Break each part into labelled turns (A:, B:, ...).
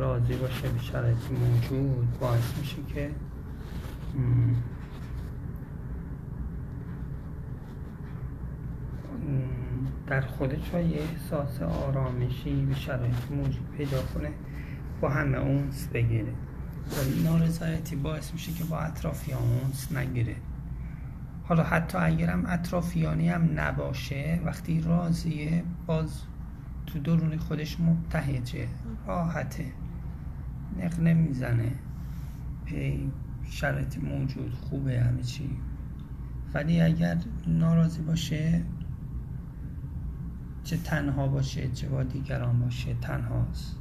A: راضی باشه به شرایط موجود باعث میشه که در خودش یه احساس آرامشی به شرایط موجود پیدا کنه با همه اونس بگیره. نارضایتی باعث میشه که با اطرافیان اونس نگیره. حالا حتی اگرم اطرافیانی هم نباشه وقتی راضیه باز تو درون خودش مبتهجه راحته. نق نمی‌زنه. پی شرط موجود خوبه همه چی. ولی اگر ناراضی باشه چه تنها باشه چه با دیگران باشه تنهاست.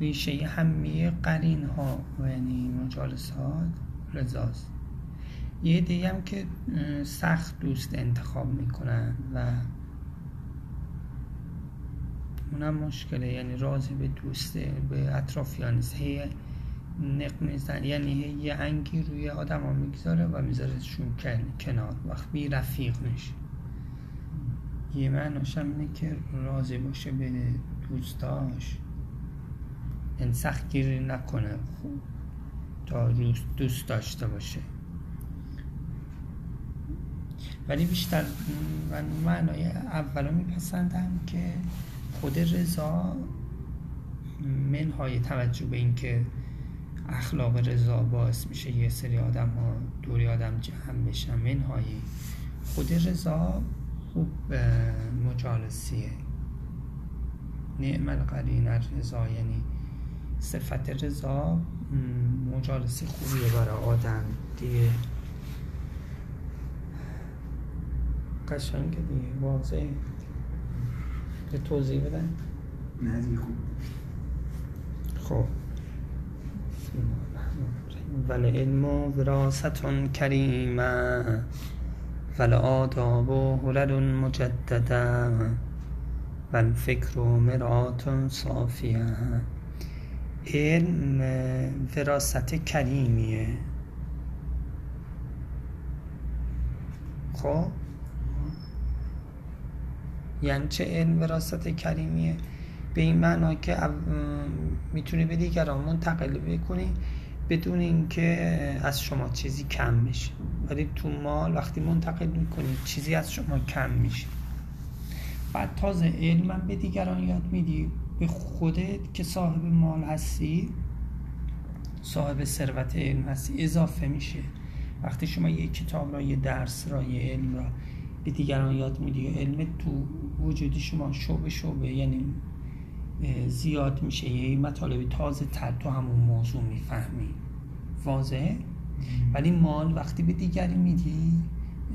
A: ریشه همه قرین ها یعنی مجالسات رضاست. یه دیگه هم که سخت دوست انتخاب می‌کنن و اونم مشکله. یعنی راضی به دوسته به اطرافیان هی نق میزن یعنی یه انگی روی آدم ها می‌گذاره و میذارهشون کنار. وقت بی رفیق میشه یه معناش هم اینه که راضی باشه به دوستاش. این یعنی گیری نکنه. تا دوست داشته باشه. ولی بیشتر من معنای اولا میپسندم که خود رضا منهای توجه به اینکه اخلاق رضا باعث میشه یه سری آدم ها دوری آدم جمع بشن منهای خود رضا خوب مجالسیه. نعم القرین رضا یعنی صفت رضا مجالسی خوبیه برای آدم دیگه. قشنگ دیگه واضحه. به توضیح بدن
B: نه خوب.
A: خب. ولی علم وراستون کریمه ولی آداب و هلل مجدده و فکر و مراتون صافیه. علم وراست کریمیه. خب. یعنی چه علم وراست کریمیه؟ به این معنا که می‌تونی به دیگران منتقل بکنی بدون اینکه از شما چیزی کم بشه. ولی تو مال وقتی منتقل می‌کنی چیزی از شما کم میشه. بعد تازه علم به دیگران یاد میدی. به خودت که صاحب مال هستی صاحب ثروت علم هستی اضافه میشه. وقتی شما یه کتاب را یه درس را یه علم را به دیگران یاد میدی علم تو وجودی شما شعبه شعبه یعنی زیاد میشه یه مطالبی تازه تر تو همون موضوع می‌فهمی. واضحه؟ ولی مال وقتی به دیگری میدی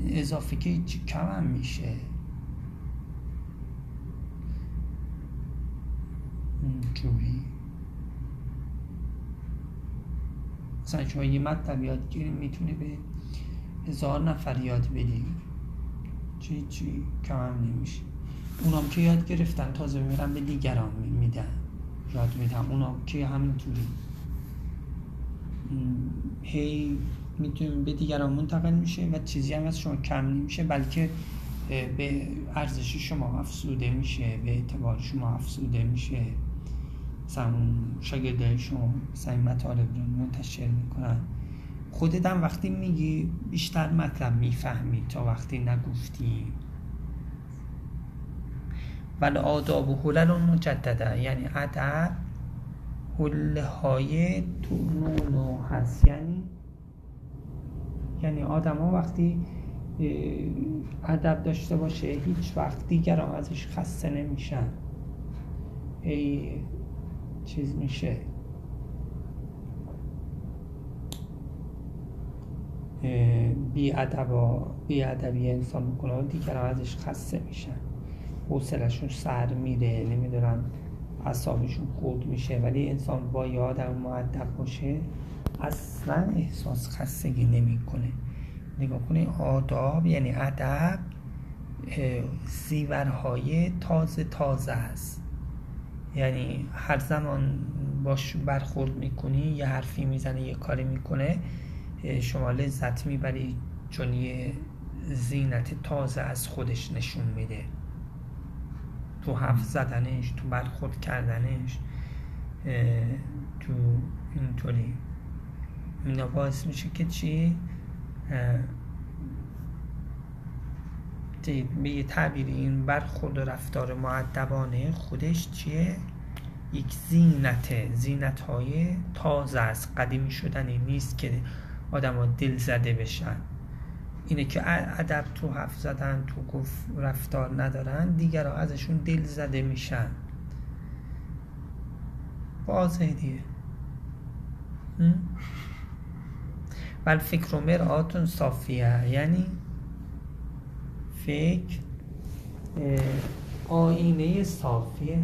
A: اضافه که کم هم میشه. جوری مثلا شما یه مطلب یاد گیری می‌تونه به هزار نفر یاد بدی. چی چی کم هم نمیشه. اونام که یاد گرفتن تازه میرن به دیگران میدن. یاد میدم اونام که همینطوری هی می‌تونیم به دیگران منتقل میشه و چیزی هم از شما کم نمیشه بلکه به ارزش شما افسوده میشه به اعتبار شما افسوده میشه. مثلا شاگرده شما مثلا مطالب رو منتشر می‌کنن. خودت هم وقتی میگی بیشتر مطلب می‌فهمی تا وقتی نگفتی. ولی آداب و حلل مجدده یعنی ادب حله های تو نو هست. یعنی یعنی آدم ها وقتی ادب داشته باشه هیچ وقت دیگران ازش خسته نمیشن. ای چیز میشه. بی ادب بی ادبی انسان می‌کنه. و دیگران ازش خسته میشن. حوصلشون سر میره نمی‌دونم اصابشون خود میشه. ولی انسان با یادم معدب باشه اصلا احساس خستگی نمی‌کنه. نگاه کنه آداب یعنی ادب زیورهای تازه تازه است. یعنی هر زمان باش برخورد می‌کنی یه حرفی می‌زنه یه کاری می‌کنه شما لذت می‌بری. چون یه زینت تازه از خودش نشون میده. تو حرف زدنش تو برخورد کردنش تو اینطوری. اینا باعث میشه که چی؟ به یه تعبیری این برخورد و رفتار معدبانه خودش چیه؟ یک زینت زینت های تازه از قدیمی شدنی نیست که آدم ها دل زده بشن. اینه که ادب تو حرف زدن تو گفت رفتار ندارن دیگر ازشون دل زده میشن. واضحه دیگه. ول فکر و مرآتون صافیه. یعنی فکر آینه صافیه.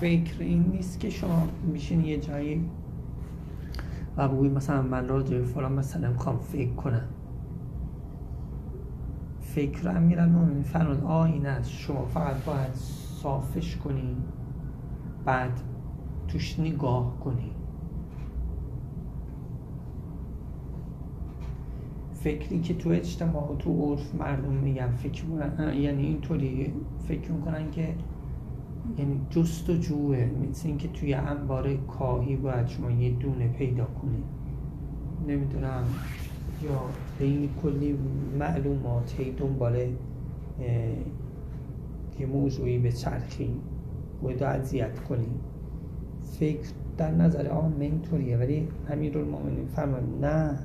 A: فکر این نیست که شما میشین یه جایی و بگوی مثلا من راجع به فلان مثلا می‌خوام فکر کنم. فکر امیرال مومنین فرمان آینه است شما. فقط باید صافش کنی بعد توش نگاه کنی. فکری که تو اجتماع و تو عرف مردم میگن فکر یعنی اینطوری فکر می‌کنن که یعنی جست و جوه مثل اینکه توی انبار کاهی باید شما یه دونه پیدا کنید نمی‌دونم. یا این کلی معلومات هی دنبال یه موضوعی به چرخی. باید اذیت کنی. فکر در نظر عام اینطوریه ولی امیرالمومنین فرمان نه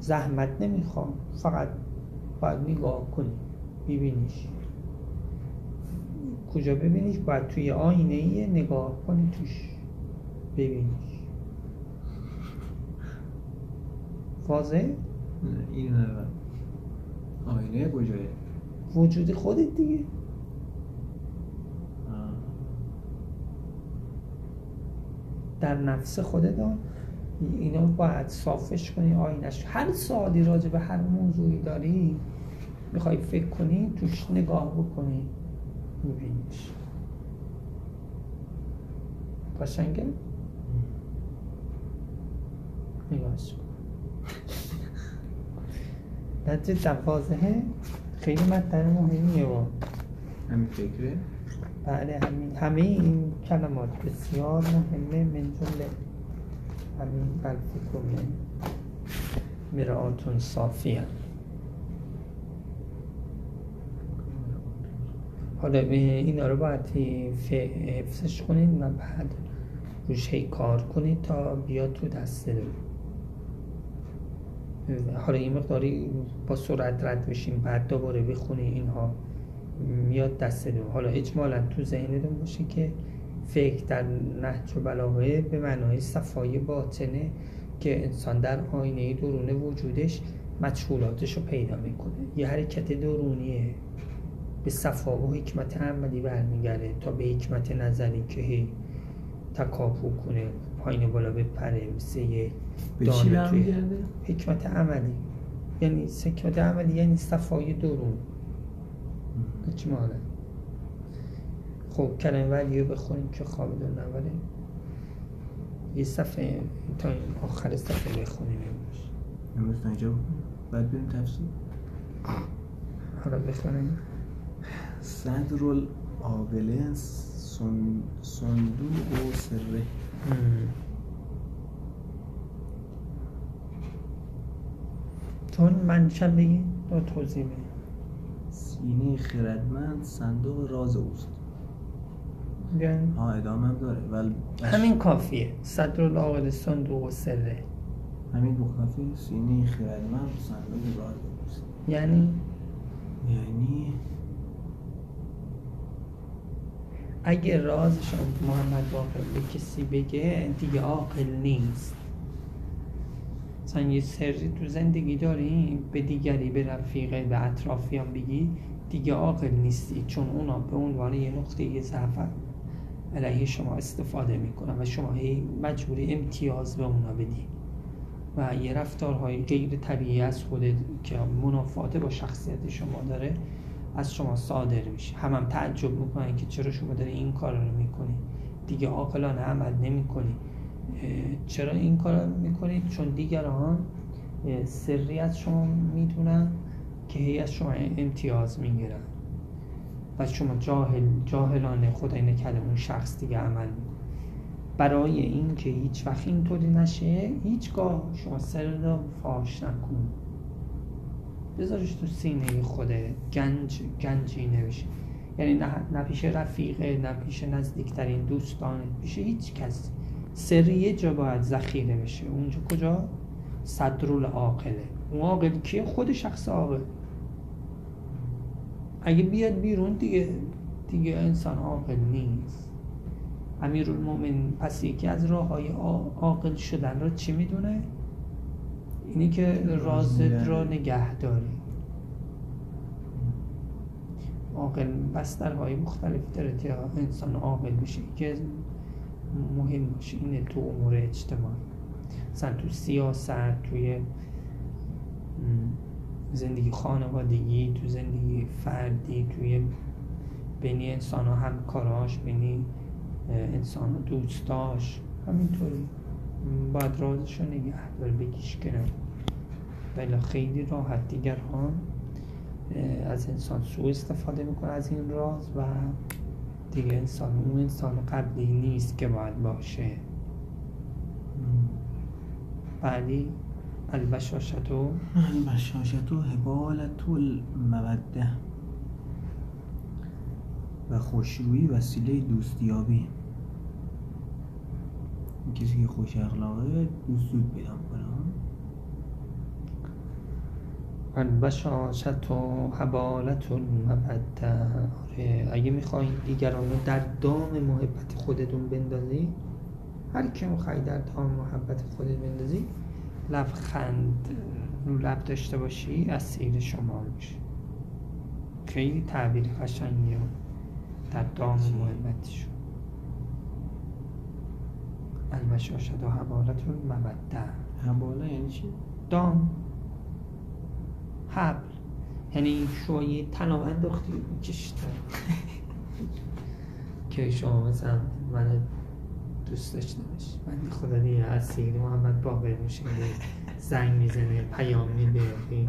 A: زحمت نمی‌خوام. فقط باید نگاه کنی. ببینیش. کجا ببینیش؟ باید توی آینه ایه نگاه کنی توش ببینیش. واضح؟
B: این آینه کجایه؟
A: وجود خودت دیگه. در نفس خودت اینو باید صافش کنی آینش هر سوالی راجع به هر موضوعی داری می‌خوای فکر کنی توش نگاه بکنی. میبینیش. قشنگه؟ نگاهش کن. جدا واضحه؟ خیلی مطلب مهمیه و
B: همین فکره؟
A: بله همین. همه این کلمات بسیار مهمه من جمله همین بلفکر مرآتون صافیه. حالا اینا رو باید حفظش کنید و بعد روش کار کنید تا بیاد تو دست رو حالا این مقداری با سرعت رد بشیم بعد دوباره بخونی اینها میاد دست دو حالا اجمالا تو ذهنتون باشه که فکر در نهج و بلاغه به معنای صفای باطنه که انسان در آینه درون وجودش مجهولاتش رو پیدا می‌کنه. یه حرکت درونیه. به صفا و حکمت عملی برمیگرده تا به حکمت نظری که هی تکاپو کنه پایین بالا بپره مثل یه
B: دانه توی
A: حکمت عملی. یعنی حکمت عملی یعنی صفای درون. اجمالا خب کلمه ولی رو بخونیم که خواب دون نوره یه صفحه تا آخر صفحه بخونیم امروز.
B: امروز اینجا بعد بریم تفسیر؟
A: حالا بخونیم.
B: صدر العاقله صندوق و سره.
A: چون منشن بگی؟ دو توضیح بگی.
B: سینه خردمند صندوق راز اوست. ها ادامه هم داره. ولی
A: همین کافیه. صدر العاقل صندوق و سره.
B: همین دو کافیه سینه خردمند صندوق راز اوست.
A: یعنی؟
B: یعنی
A: اگه رازشون محمد باقر به کسی بگه دیگه عاقل نیست. مثلا یه سری تو زندگی داری به دیگری به رفیقه به اطرافیان بگی دیگه عاقل نیستی چون اونا به عنوان یه نقطه یه ضعف علیه شما استفاده می‌کنن و شما هی مجبوری امتیاز به اونا بدی. و یه رفتارهای غیر طبیعی از خودت که منافات با شخصیت شما داره از شما صادر میشه. هم هم تعجب می‌کنن که چرا شما داری این کار رو می‌کنی. دیگه عاقلانه عمل نمی‌کنی. چرا این کار رو می‌کنید چون دیگران سری از شما می‌دونن که هی از شما امتیاز می‌گیرن. و شما جاهل جاهلانه خدای نکرده اون شخص دیگه عمل می‌کنه. برای اینکه هیچ وقت اینطوری نشه هیچگاه شما سر رو فاش نکن. بذارش تو سینه خوده. گنج گنجی نوشه یعنی نه, نه پیش رفیقه نه پیش نزدیکترین دوستانه. پیش هیچ کس. سر یه جا باید ذخیره بشه. اونجا کجا؟ صدرول عاقله اون عاقل کیه؟ خود شخص عاقل. اگه بیاد بیرون دیگه دیگه انسان عاقل نیست. امیرالمومن پس یکی از راه های عاقل شدن را چی می‌دونه؟ اینی که رازت را نگه داری. عاقل بسترهای مختلفی داره که انسان عاقل بشه. که مهم باشه. اینه تو امور اجتماعی. مثلا تو سیاست توی زندگی خانوادگی تو زندگی فردی توی بینی انسان ها همکاراش بینی انسان ها دوستاش. همینطوری. باید رازش رو نگه داره بگیش کنه ولی خیلی راحت. دیگران از انسان سو استفاده می‌کنه از این راز و دیگه انسان اون انسان قبلی نیست که باید باشه. بعدی البشاشتو
B: البشاشتو هبالت الموده و خوشرویی وسیله دوستیابی. کسی که خوش اخلاقه زود پیدا کنه
A: البشاشت و حبالت المبده آره اگه می‌خواین دیگران رو در دام محبت خودتون بندازی هر کی می‌خوای در دام محبت خودت بندازی لبخند رو لب داشته باشی از سیر شما میشه خیلی تعبیر قشنگی در دام محبتشون. البشاشت و حبالت المبده
B: حباله یعنی چی؟
A: دام. حبل. یعنی یه تناب انداختی کشیدن که شما مثلا من دوست داشته باشی من خدا دیگه از سید محمد باقر میشه زنگ می‌زنه پیام میده.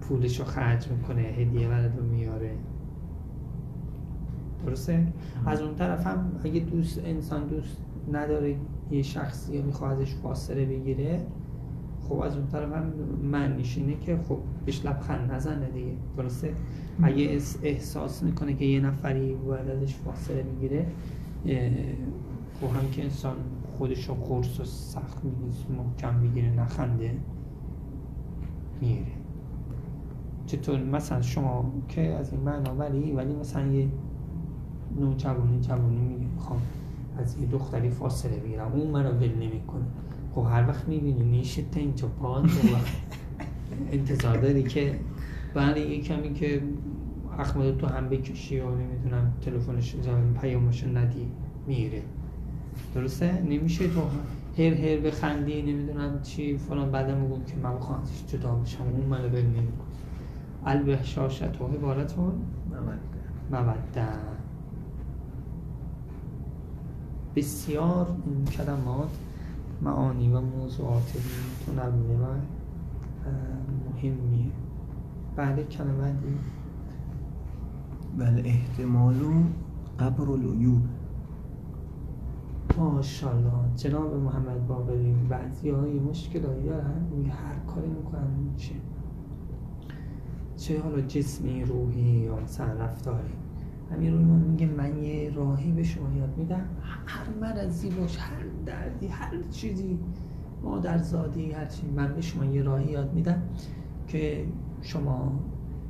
A: پولشو خرج می‌کنه هدیه رو میاره درسته؟ از اون طرف هم اگه دوست انسان دوست نداره یه شخصی یا می‌خواد ازش فاصله بگیره خب از اون طرف هم معنیش اینه که خب بهش لبخند نزنه دیگه. درسته؟ اگه احساس می‌کنه که یه نفری باید ازش فاصله می‌گیره خب هم که انسان خودش رو قرص و سخت می‌گیره محکم می‌گیره نخنده میره چطور؟ مثلا شما که از این معنا ولی ولی مثلا یه نوجوانی جوانی میگه می‌خوام از یه دختری فاصله بگیرم. اون منو ول نمی‌کنه. خب هر وقت می‌بینی نیشت اینجا پاند انتظار داری که بعد یه کمی که اخمدو تو هم بکشی و نمی‌دونم تلفنش پیامش ندی میره. درسته؟ نمیشه تو هر هر بخندی نمی‌دونم چی فلان بعدم میگم که من بخوام جدا بشم. اون منو بل نمیکن البه شاشت و عبارتون مودن بسیار این کلمات معانی و موضوعات متنوع و مهمیه. بعد کلمه
B: بل احتمال قبر العیوب
A: ماشاءالله. جناب محمد باقری بعضی های مشکلاتی دارن هر کاری می‌کنن میشه. چه حالا جسمی روحی یا مثلا رفتاری. امیر میگه من یه راهی به شما یاد میدم. هر مرضی باش هر دردی هر چیزی. مادر زادی هر چیزی. من به شما یه راهی یاد میدم که شما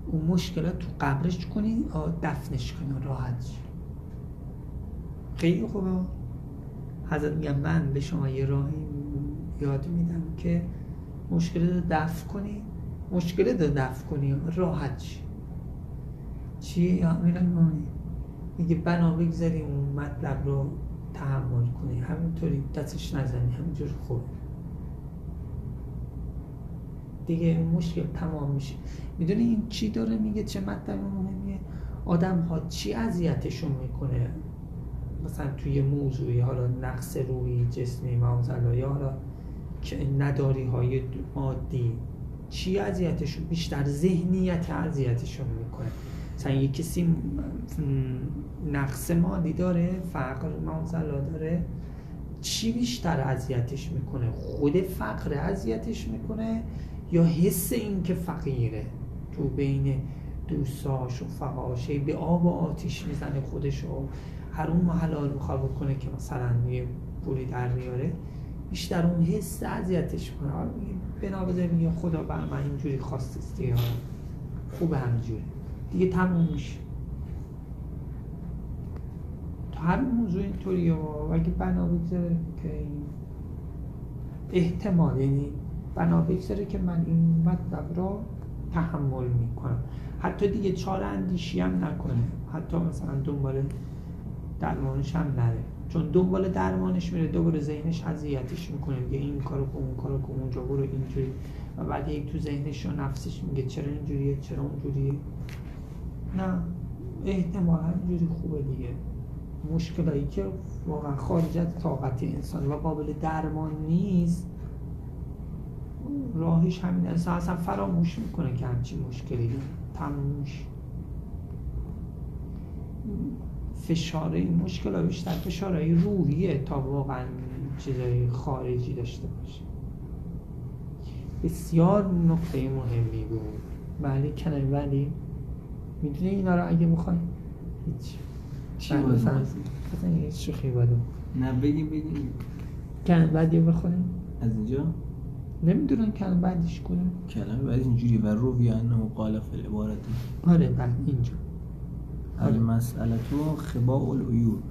A: اون مشکلات تو قبرش کنی دفنش کنی راحت خیلی خوبه. حضرت میگم من به شما یه راهی یاد میدم که مشکل رو دفع کنی مشکل رو دفع کنی راحت چی؟ چیه یا میگه بنا بگذاری اون مطلب رو تحمل کنی. همینطوری دستش نزنی همینجور خوب دیگه مشکل تمام میشه. می‌دونی این چی داره میگه؟ چه مطلب مهمیه؟ آدم ها چی اذیتشون می‌کنه؟ مثلا توی موضوعی حالا نقص روحی جسمی معاذ یا حالا نداری های مادی چی اذیتشون؟ بیشتر ذهنیت اذیتشون می‌کنه. مثلا یه کسی نقص مالی داره فقر معضلا داره چی بیشتر اذیتش می‌کنه؟ خود فقر اذیتش می‌کنه یا حس این که فقیره؟ تو بین دوستاش و فقاش هی به آب و آتیش می‌زنه خودش و حروم و حلال می‌خواد بکنه که مثلا یه پولی در میاره بیشتر اون حس اذیتش کنه آره میگه خدا بر من اینجوری خواستستی ها خوب همینجوری دیگه میشه. تو هر موضوع اینطوریه و اگه بنا بگذاره که این احتمال یعنی بنا بگذاره که من این مطلب را تحمل می‌کنم. حتی دیگه چاره اندیشی هم نکنه. حتی مثلا دنبال درمانش هم نره. چون دنبال درمانش میره دوباره ذهنش اذیتش می‌کنه. میگه این کارو کن اون کارو کن اونجا برو اینجوری. و بعد یک تو ذهنش و نفسش میگه چرا اینجوریه چرا اونجوریه. نه. احتمال همینجوری خوبه دیگه. مشکلایی که واقعا خارج از طاقت انسان و قابل درمان نیست راهش همین انسان اصلا فراموش می‌کنه که همچین مشکلی تمومش. فشار این مشکل ها بیشتر فشارهای روحیه تا واقعا چیزای خارجی داشته باشه. بسیار نقطه مهمی بود. بله کنه ولی می‌دونی اینا رو اگه بخوایم هیچ.
B: چی باید
A: مثلا یه شوخی بدم
B: نه بگیم بگیم
A: کنه بعدی بخوریم
B: از اینجا؟
A: نمی‌دونم کنه بعدش کنیم
B: کلمه بعد اینجوری. و روی انه قال فی العبارت.
A: آره بعد اینجا. آره.
B: المسئله خباء العیوب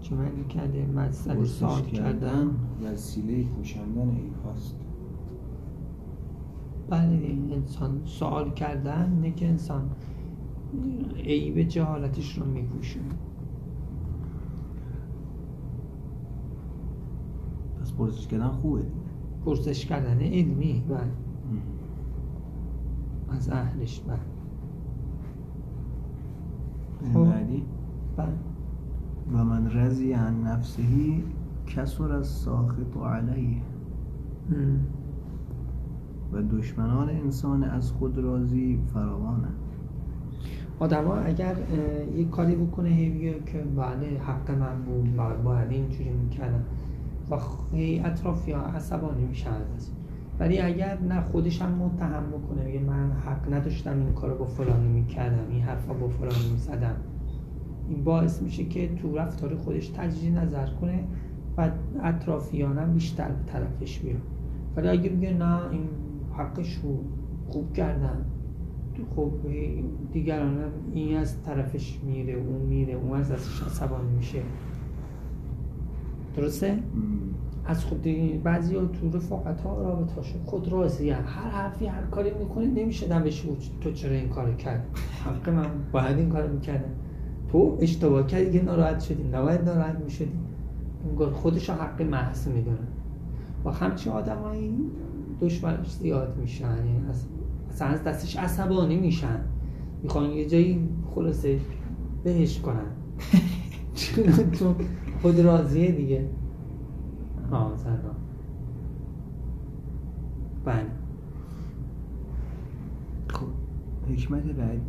A: چه معنی کرده؟ مسئله سوال کردن
B: وسیله پوشاندن عیب هاست.
A: بله انسان سوال کردن نه که انسان عیب جهالتش رو میپوشونه
B: پس پرسش کردن خوبه
A: پرسش کردن علمی. بله. از اهلش. بله. خب.
B: بعدی؟
A: بله.
B: و من رضی عن نفسهی کسر از ساخط علیه.
A: ام.
B: و دشمنان انسان از خود راضی فراوانه
A: آدما اگر یه کاری بکنه هی بگه که بله حق من بود با- باید اینجوری می‌کردم. و خ- هی اطرافی ها عصبانی میشن ازش ولی اگر نه خودش هم متهم بکنه بگه من حق نداشتم این کارو با فلانی می‌کردم این حرفا با فلانی می‌زدم. این باعث میشه که تو رفتار خودش تجدید نظر کنه و اطرافیان هم بیشتر به طرفش بیان. ولی اگه بگه نه این حقش بود خوب کردن. خب دیگران این از طرفش میره اون میره اون از ازش عصبانی میشه. درسته؟ از خود بعضی ها تو رفاقت ها هاشون خود راضی هر حرفی هر کاری می‌کنه نمیشه دمش تو چرا این کارو کرد. حق من باید این کارو می‌کردم. تو اشتباه کردی دیگه ناراحت شدی نباید ناراحت می‌شدی خودش حق محض می‌دونن و همچین آدمایی دشمنش زیاد میشن یعنی از اصلا از دستش عصبانی میشن. می‌خوان یه جایی خلاصه بهش کنن. چون خود راضیه دیگه. آه زنا بله.
B: خب حکمت بعد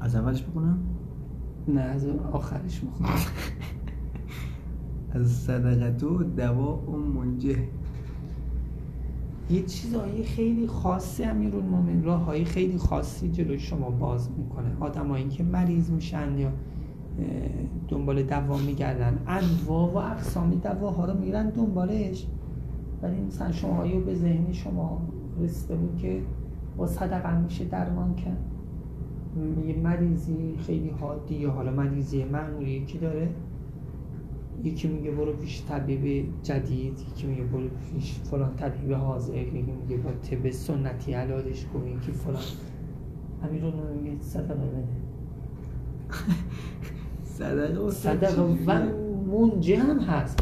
B: از اولش بکنم
A: نه از آخرش می‌خوام
B: از صدقتو دوا و منجه.
A: یه چیزایی خیلی خاصی امیرون مومن راه های خیلی خاصی جلوی شما باز می‌کنه. آدمایی که مریض میشن یا دنبال دوا میگردن. انواع و اقسام دواها رو می‌گیرن دنبالش. ولی مثلا شما آیا به ذهن شما رسیده بود که با صدقه میشه درمان کرد. یه مریضی خیلی حادی حالا مریضی معمولی که داره یکی میگه برو پیش طبیب جدید یکی میگه برو پیش فلان طبیب حاضر یکی میگه با طب سنتی علاجش کن یکی فلان. امیر رو میگه صدقه بده.
B: صدقه و
A: صدقه و منجه هم هست.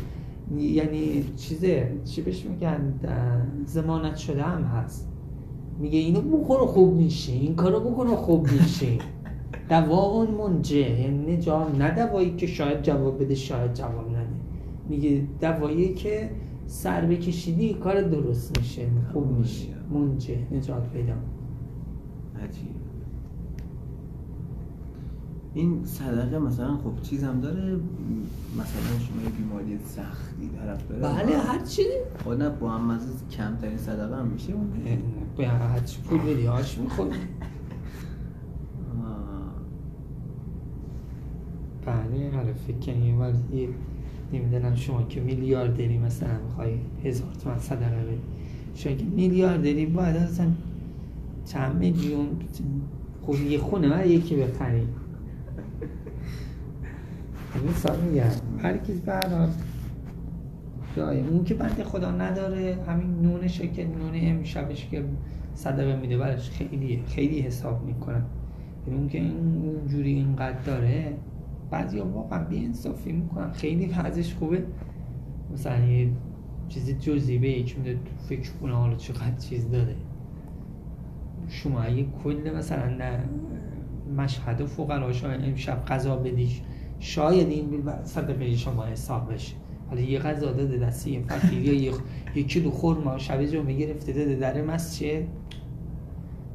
A: یعنی چیزه چی بهش میگن؟ زمانت شده هم هست. میگه اینو بکنو خوب میشه این کارو بکنو خوب میشه دوا اون منجه یعنی جا نه دوایی که شاید جواب بده شاید جواب نده. میگه دوایی که سر بکشیدی کار درست میشه خوب میشه. منجه نجات پیدا.
B: عجیب. این صدقه مثلا خب چیزم داره مثلا شما یه بیماری سختی طرف داره
A: بله هر چی.
B: خب نه با هم از کمترین صدقه هم میشه؟ اون
A: به هر چی پول بدی هاش می‌خوری. بله حالا فکر کنی ولی نمی‌دونم شما که میلیاردری مثلا می‌خوای هزار تومن صدقه بدی شما که میلیاردری باید اصلا چند میلیون خود یه خونه من یکی بخری. مثال میگم هر کس برحال جای اون که بنده خدا نداره همین نونشه که نون امشبش که صدقه میده برش خیلی خیلی حساب می‌کنم. یعنی اون که این اونجوری اینقدر داره بعضی واقعا بی انصافی می‌کنن خیلی وضعش خوبه. مثلا یه چیزی جزی به یک میده فکر کنه حالا چقدر چیز داره. شما اگه کل مثلا نه مشهد و فقراش امشب غذا بدیش شاید این صدقه شما حساب بشه. حالا یه غذا داده دستی یه فقیر یا یه, کیلو خورما شب جمعه گرفته داده در مسجد.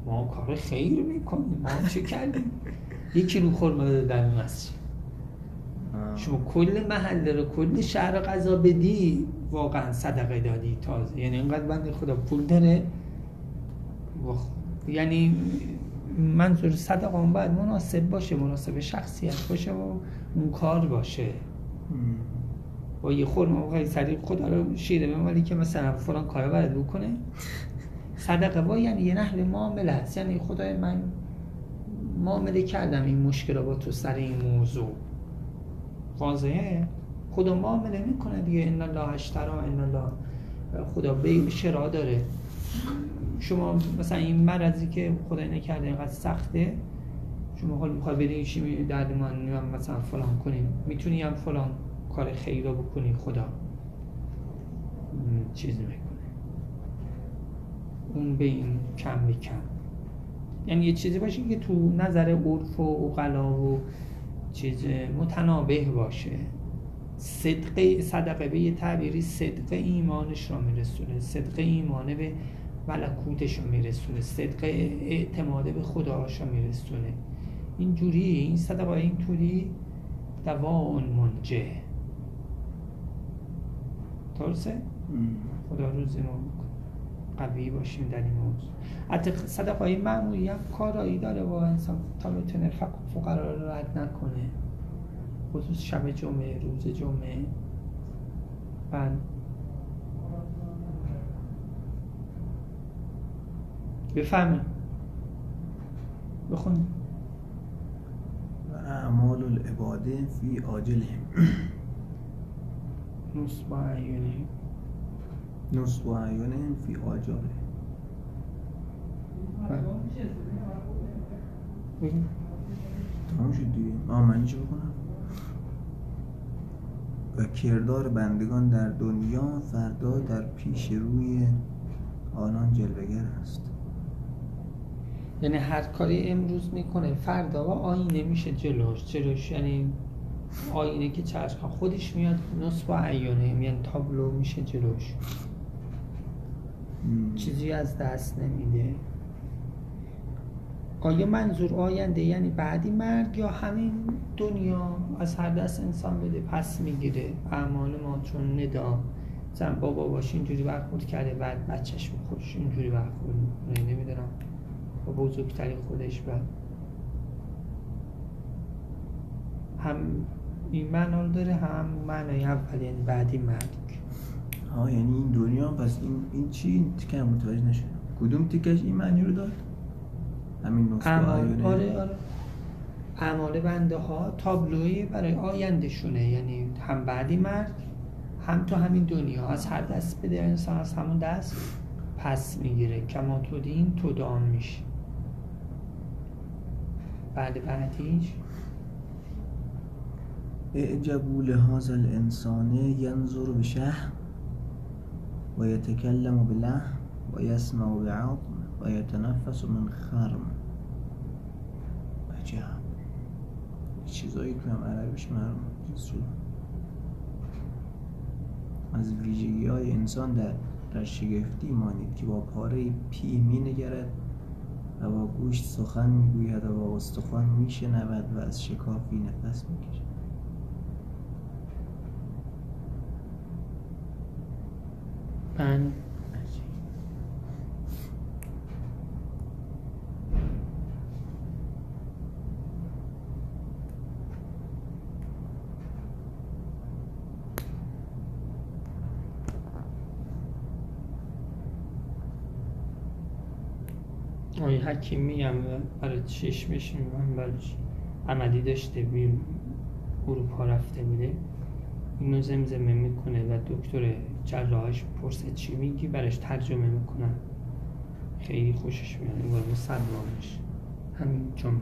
A: ما کار خیر می‌کنیم. ما چه کردیم؟ یه کیلو خورما داده در مسجد. شما کل محله رو کل شهر غذا بدی واقعا صدقه دادی تازه. یعنی اینقدر بند خدا پول داره. یعنی منظور صدقه هم باید مناسب باشه مناسب شخصیت باشه و اون کار باشه. با یه خورم آقای صدیق خدا رو شیره ولی که مثلا فلان کار باید بکنه. صدقه با یعنی یه نحل معامله هست یعنی خدای من معامله کردم این مشکل با تو سر این موضوع. واضحه. خدا معامله می‌کنه دیگه. ان الله اشترا ان الله. خدا به شرا داره. شما مثلا این مرضی که خدا نکرده اینقدر سخته شما حال می‌خوای بدین چی من مثلا فلان کنیم می‌تونی هم فلان کار خیر رو بکنی خدا. چیز می‌کنه اون به این کم به یعنی یه چیزی باشه که تو نظر عرف و اقلا و چیز متنابه باشه. صدق صدقه به یه تعبیری صدق ایمانش رو میرسونه. صدق ایمانه به ملکوتش رو میرسونه. صدق اعتماده به خداش رو میرسونه. اینجوری این صدقه اینطوری دوا منجه. درسته؟ خدا روزی ما قوی باشیم در این موضوع. حتی صدقه های معمولی هم کارایی داره با انسان تا بتونه فقرا رو رد نکنه. خصوص شب جمعه روز جمعه. بعد بفهمه بخون
B: اعمال العباده فی آجلهم
A: نصب عیونهم.
B: نصب عیونهم فی آجالهم تمام شد دیگه. آه چه بکنم. و کردار بندگان در دنیا فردا در پیش روی آنان جلوگر است.
A: یعنی هر کاری امروز می‌کنه فردا و آینه میشه جلوش. جلوش یعنی آینه که چشم خودش میاد نصب و عیانه یعنی تابلو میشه جلوش. چیزی از دست نمیده. آیا منظور آینده یعنی بعدی مرگ یا همین دنیا از هر دست انسان بده پس می‌گیره؟ اعمال ما چون ندا. زن بابا باش اینجوری برخورد کرده بعد بچهش خوش اینجوری برخورد می‌کنه. نمی‌دونم. با بزرگتری خودش بعد هم این معنا داره هم معنای اول یعنی بعدی مرگ.
B: ها یعنی این دنیا پس این, این چی؟ این تیکه متوجه نشد کدوم تیکش این معنی رو داد؟ همین
A: اعمال آره آره. اعمال بنده ها تابلوی برای آینده شونه یعنی هم بعدی مرگ هم تو همین دنیا. از هر دست بده انسان از همون دست پس می‌گیره. کما تو دین تو دام میشه بعد بعدیش؟
B: اعجبوا لهذا الانسان ينظر بشه و یتکلم بله و یسمع یتنفس من خرم. عجب. چیزایی که هم عربیش معلوم از ویژگی های انسان در, در شگفتی مانید که با پاره پی می نگرد و با گوشت سخن می‌گوید و با استخوان میشنود و از شکافی نفس می‌کشد.
A: من آقای حکیمی هم برای چشمش من برای عملی داشته بیر اروپا رفته بوده اینو زمزمه می‌کنه و دکتر جراحش پرسه چی میگی؟ براش ترجمه می‌کنن خیلی خوشش میاد. انگار مسلمانش همین جمله.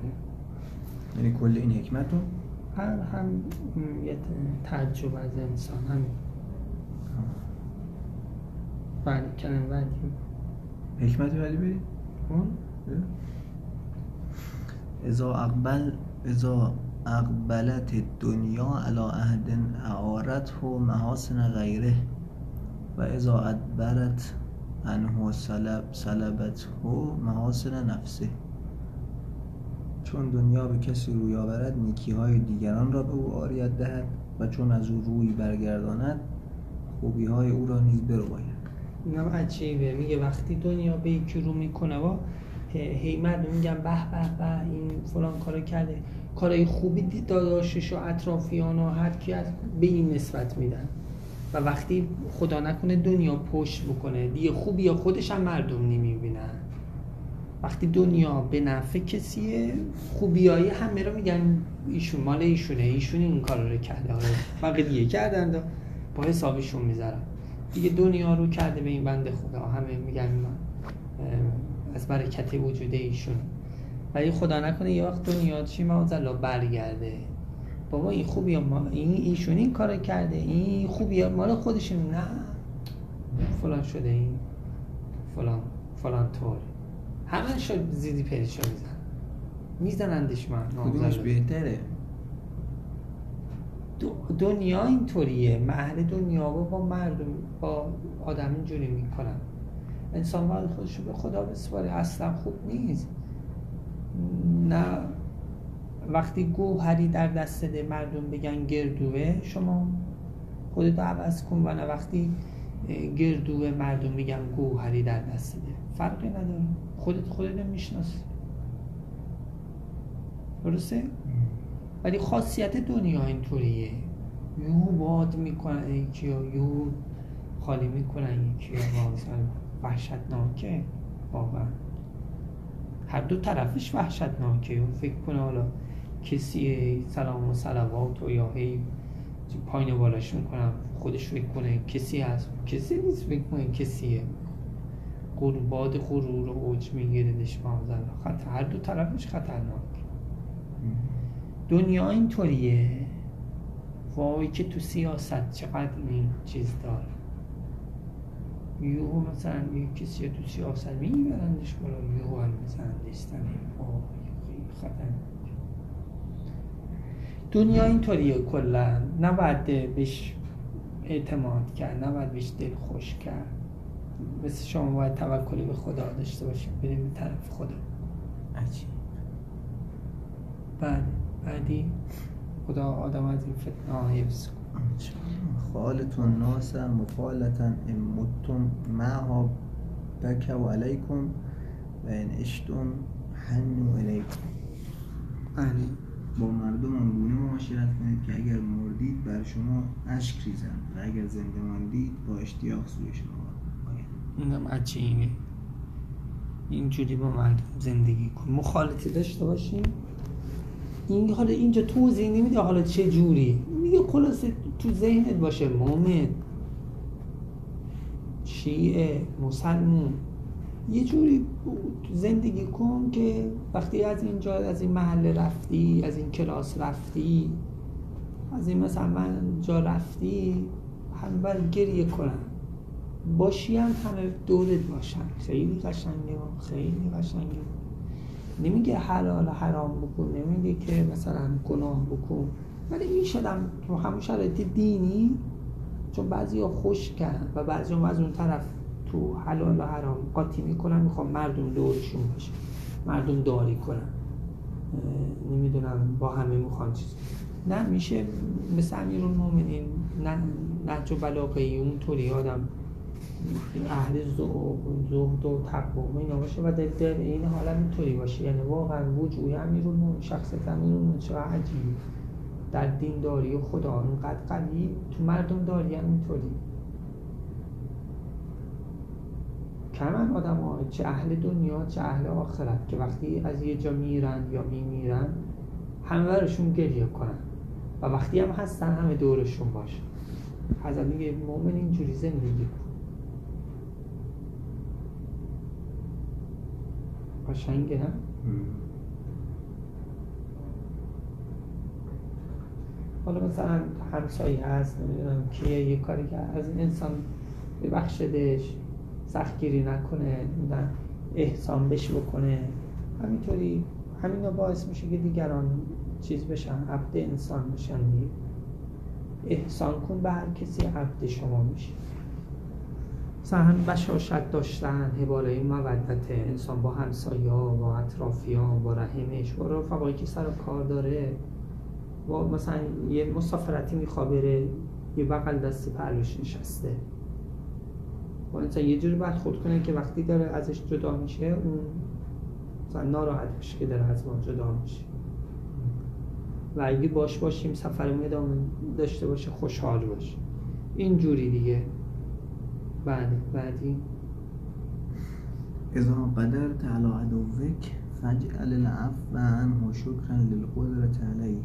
B: یعنی کل این حکمت رو
A: هر هم یه تعجب از انسان. همین. بله کلمه بعدی.
B: حکمتی ولی برید
A: اون؟
B: اذا اقبل اذا اقبلت الدنیا على عهد اعارته محاسن غیره. و اذا ادبرت عنه سلب سلبته محاسن نفسه. چون دنیا به کسی روی آورد نیکی های دیگران را به او آریت دهد و چون از او روی برگرداند خوبی های او را نیز برباید.
A: اینم عجیبه. میگه وقتی دنیا به یکی رو می‌کنه و هی میگن به به به این فلان کارو کرده. کارهای خوبی داداشش و اطرافیان و هر کی به این نسبت میدن. و وقتی خدا نکنه دنیا پشت بکنه. دیگه خوبی یا خودش هم مردم نمی‌بینن. وقتی دنیا به نفع کسیه خوبی های همه رو میگن ایشون مال ایشونه ایشون این کار رو کرده. آره دیگه کردن با حسابشون می‌ذارن. دیگه دنیا رو کرده به این بنده خدا. همه میگن از برکت وجود ایشون. ولی خدا نکنه یه وقت دنیا چی؟ موزلا برگرده. بابا این خوبی ما این ایشون این کار کرده این خوبی مال خودشون نه. فلان شده این فلان فلان طور. همه شد زیدی پریشا میزن میزنندش من
B: کدومش بهتره؟
A: دنیا اینطوریه. محل دنیا با با مردم با آدم اینجوری می‌کنن. انسان باید خودش به خدا بسپاره. اصلا خوب نیست. نه. وقتی گوهری در دست ده مردم بگن گردوه شما خودت عوض کن و نه وقتی گردوه مردم میگن گوهری در دست ده. فرقی نداره. خودت خودت می‌شناسی. درسته؟ ولی خاصیت دنیا اینطوریه. یو باد می‌کنن یکی یو خالی می‌کنن یکی وحشتناکه. واقعا. هر دو طرفش وحشتناکه. اون فکر کنه حالا کسی سلام و سلوات و یا هی پایین بالاش می‌کنم خودش فکر کنه کسی هست. کسی نیست فکر کنه کسیه. قرباد غرور و اوج میگیردش مازن خطر هر دو طرفش خطرناک. دنیا اینطوریه. وای که تو سیاست چقدر این چیز داره. یهو مثلا یه کسی تو سیاست میبرندش بالا یهو هم مثلا دستن خطر دنیا اینطوریه کلا. نباید بهش اعتماد کرد نباید بهش دل خوش کرد. مثل شما باید توکلی به خدا داشته باشیم بریم به طرف خدا.
B: عجیب.
A: بعد بعدی؟ خدا آدم از این فتنه حفظ
B: خالتون ناسا مخالتا امتم معها بک و علیکم و این اشتم حنو علیکم
A: بله
B: با مردم آنگونه معاشرت کنید که اگر مردید بر شما اشک ریزند و اگر زنده ماندید با اشتیاق سوی شما
A: اینم عجیبه اینجوری با مردم زندگی کن. مخالطه داشته باشیم این حالا اینجا توضیح نمیده حالا چه جوری میگه خلاصه تو ذهنت باشه. مومن شیعه مسلمون. یه جوری زندگی کن که وقتی از اینجا از این محل رفتی از این کلاس رفتی از این مثلا من جا رفتی همه بر گریه کنن. باشی هم همه دورت باشن. خیلی قشنگه خیلی قشنگه. نمیگه حلال حرام بکن نمیگه که مثلا گناه بکن. ولی می‌شدم تو همون شرایط دینی چون بعضی خوش کردن و بعضی ها از اون طرف تو حلال و حرام قاطی می‌کنن می‌خوام مردم دورشون باشه مردم داری کنن. نمی‌دونم با همه می‌خوان چیز نه میشه مثل امیر المومنین نه نهج و بلاغه اونطوری آدم اهل زهد و تقوا اینا باشه و در این حالا اینطوری باشه. یعنی واقعا وجود امیر المومنین شخصیت امیر المومنین چه عجیب در دینداری و خدا اونقدر قوی تو مردم داری هم اینطوری. کمن آدم ها چه اهل دنیا چه اهل آخرت که وقتی از یه جا میرن یا میمیرن همه برشون گریه کنن. و وقتی هم هستن همه دورشون باشه. حضرت میگه مومن اینجوری زندگی کن. قشنگه نه؟ حالا مثلا همسایه هست نمی‌دونم کیه یه کاری که از این انسان ببخشدش. سختگیری نکنه احسان بش بکنه. همینطوری همین باعث میشه که دیگران چیز بشن عبد انسان بشن احسان کن به هر کسی عبد شما میشه. مثلا بشاشت داشتن حباله مودت. انسان با همسایه با اطرافیان با رحمش با رفقایی که سر کار داره. با مثلا یه مسافرتی می‌خواه یه بغل دست پهلوش نشسته. انسان یه جوری باید خود کنه که وقتی داره ازش جدا میشه اون مثلا ناراحت بشه که داره از ما جدا میشه. و اگه باش باشیم سفر ادامه داشته باشه خوشحال باشه. اینجوری دیگه. بعد بعدی.
B: اذا قدرت على عدوك فاجعل العفو عنه شكرا للقدرت علیه.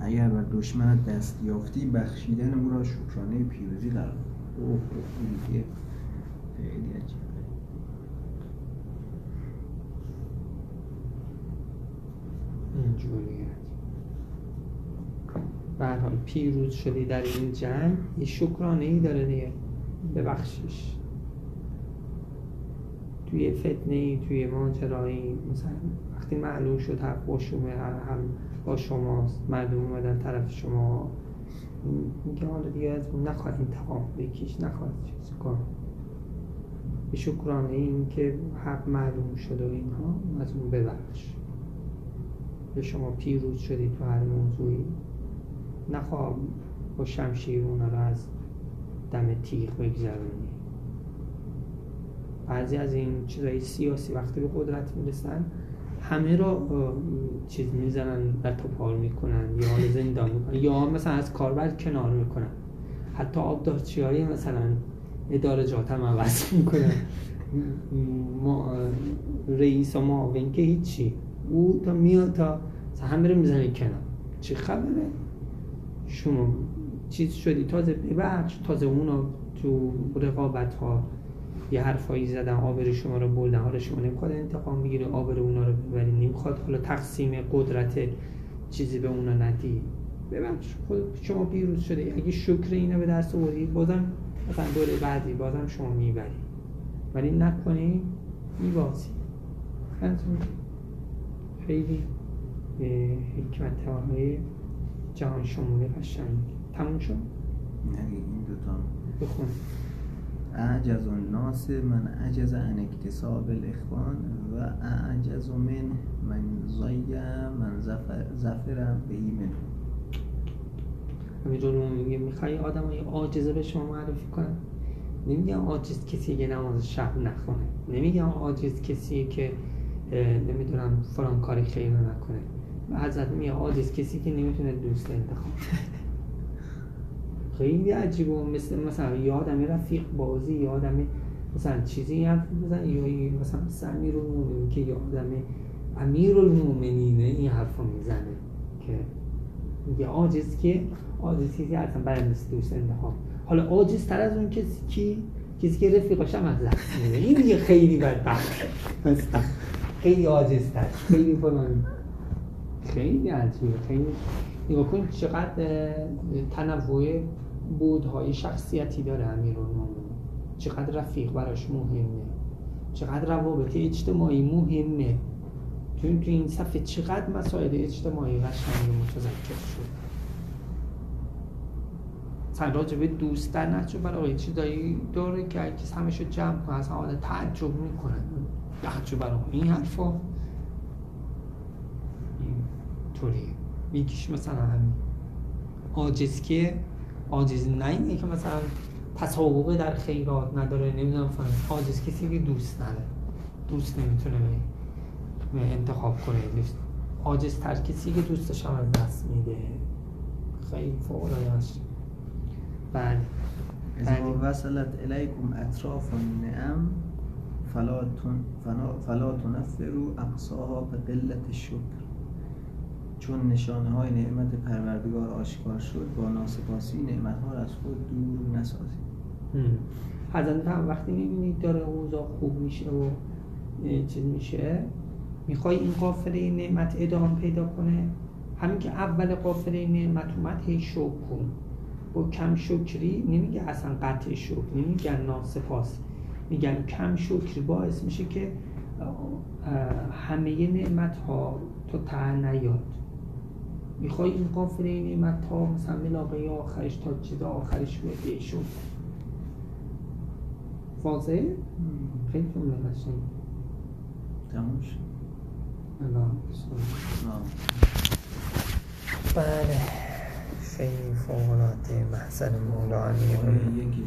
B: اگر بر دشمنت دست یافتی بخشیدن او را شکرانه پیروزی در اوه خیلی عجیبه
A: اینجوریه حال پیروز شدی در این جنگ یه شکرانه ای داره دیگه. ببخشش. توی فتنه ای توی ماجرایی مثلا وقتی معلوم شد حق با شما هم با شماست مردم اومدن طرف شما. میگه حالا دیگه از اون نخواهد انتقام بکیش نخواهد چیز کن به شکرانه این که حق معلوم شد و اینها از اون ببخش. به شما پیروز شدی تو هر موضوعی. نخواه با شمشیر اونا رو از دم تیغ بگذرونی. بعضی از این چیزای سیاسی وقتی به قدرت می‌رسن همه رو چیز می‌زنن و توپار می‌کنن یا زندان می‌کنن یا مثلا از کاربر کنار می‌کنن. حتی آبدارچی های مثلا اداره جات هم عوض می‌کنن. ما رئیس و معاون که هیچی. او تا میاد تا همه رو می‌زنه کنار. چه خبره؟ شما چیز شدی؟ تازه ببخش. تازه اونو تو رقابت ها یه حرفایی زدن آبر شما رو بردن حالا شما نمی‌خواد انتقام بگیره آبر اونا رو ببری. نمی‌خواد حالا تقسیم قدرت چیزی به اونا ندی. ببخش خود شما پیروز شده. اگه شکر اینو به دست آوردی بازم مثلا دوره بعدی بازم شما می‌بری. ولی نکنی میبازی. خیلی حکمت های جهان شمولی قشنگ. تموم شد؟
B: نه این دوتا
A: بخون.
B: اعجز الناس من عجز عن اکتساب الاخوان و اعجز من من زای من زفر, زفر بهی من
A: همینجور میگه می‌خوای آدم های عاجزه به شما معرفی کنن نمیگم عاجز کسی که نماز شب نخونه. نمیگم عاجز کسی که نمی‌دونم فلان کاری خیر نکنه. حضرت میگه عاجز کسی که نمی‌تونه دوست انتخاب خیلی عجیبه مثل مثلا یه آدمی رفیق بازی یه آدمی مثلا چیزی حرف بزن یا مثلا سمیر المومنین که یه آدمی امیر المومنینه این حرف رو می‌زنه که میگه عاجز که عاجز کسی اصلا برای مثل دوست انتخاب. حالا عاجز تر از اون کسی کی؟ کسی که رفیقاش هم از این دیگه خیلی بدبخت خیلی عاجز تر. خیلی فلان خیلی عجیبه. خیلی نگاه کن چقدر تنوع بودهای شخصیتی داره امیرالمومنین. چقدر رفیق براش مهمه. چقدر روابط اجتماعی مهمه. تو این صفحه چقدر مسائل اجتماعی قشنگ متذکر شد. مثلا راجع به دوست در نهج بلاغه چیزایی داره که اگه همش رو جمع کنه از حالا تعجب می‌کنن نهج بلاغه این حرفا. این طوری یکیش مثلا همین. عاجز که عاجز نه اینه که مثلا تسابقه در خیرات نداره نمی‌دونم فهم عاجز کسی که دوست نداره دوست نمی‌تونه انتخاب کنه. دوست عاجز تر کسی که دوستش هم از دست میده. خیلی فوق العاده است بله
B: اذا. وصلت الیکم اطراف النعم فلا تنفروا اقصاها به قلت شکر چون نشانه های نعمت پروردگار آشکار شد با ناسپاسی نعمت ها را از خود دور نسازید.
A: حضرت هم وقتی می‌بینید داره اوضاع خوب میشه و چیز میشه می‌خوای این قافله نعمت ادامه پیدا کنه؟ همین که اول قافله نعمت اومد هی شکر کن. با کم شکری نمیگه اصلا قطع شکر نمیگن ناسپاس. میگن کم شکری باعث میشه که همه نعمت ها تو ته نیاد. می‌خوای این قافله نعمت ها مثلا ملاقه آخرش تا چیز آخرش بیاد شکر واضحه؟ خیلی جمله
B: تموم شد.
A: الان
B: آه.
A: بله. خیلی فوق العاده محضر مولا امیر
B: یکی.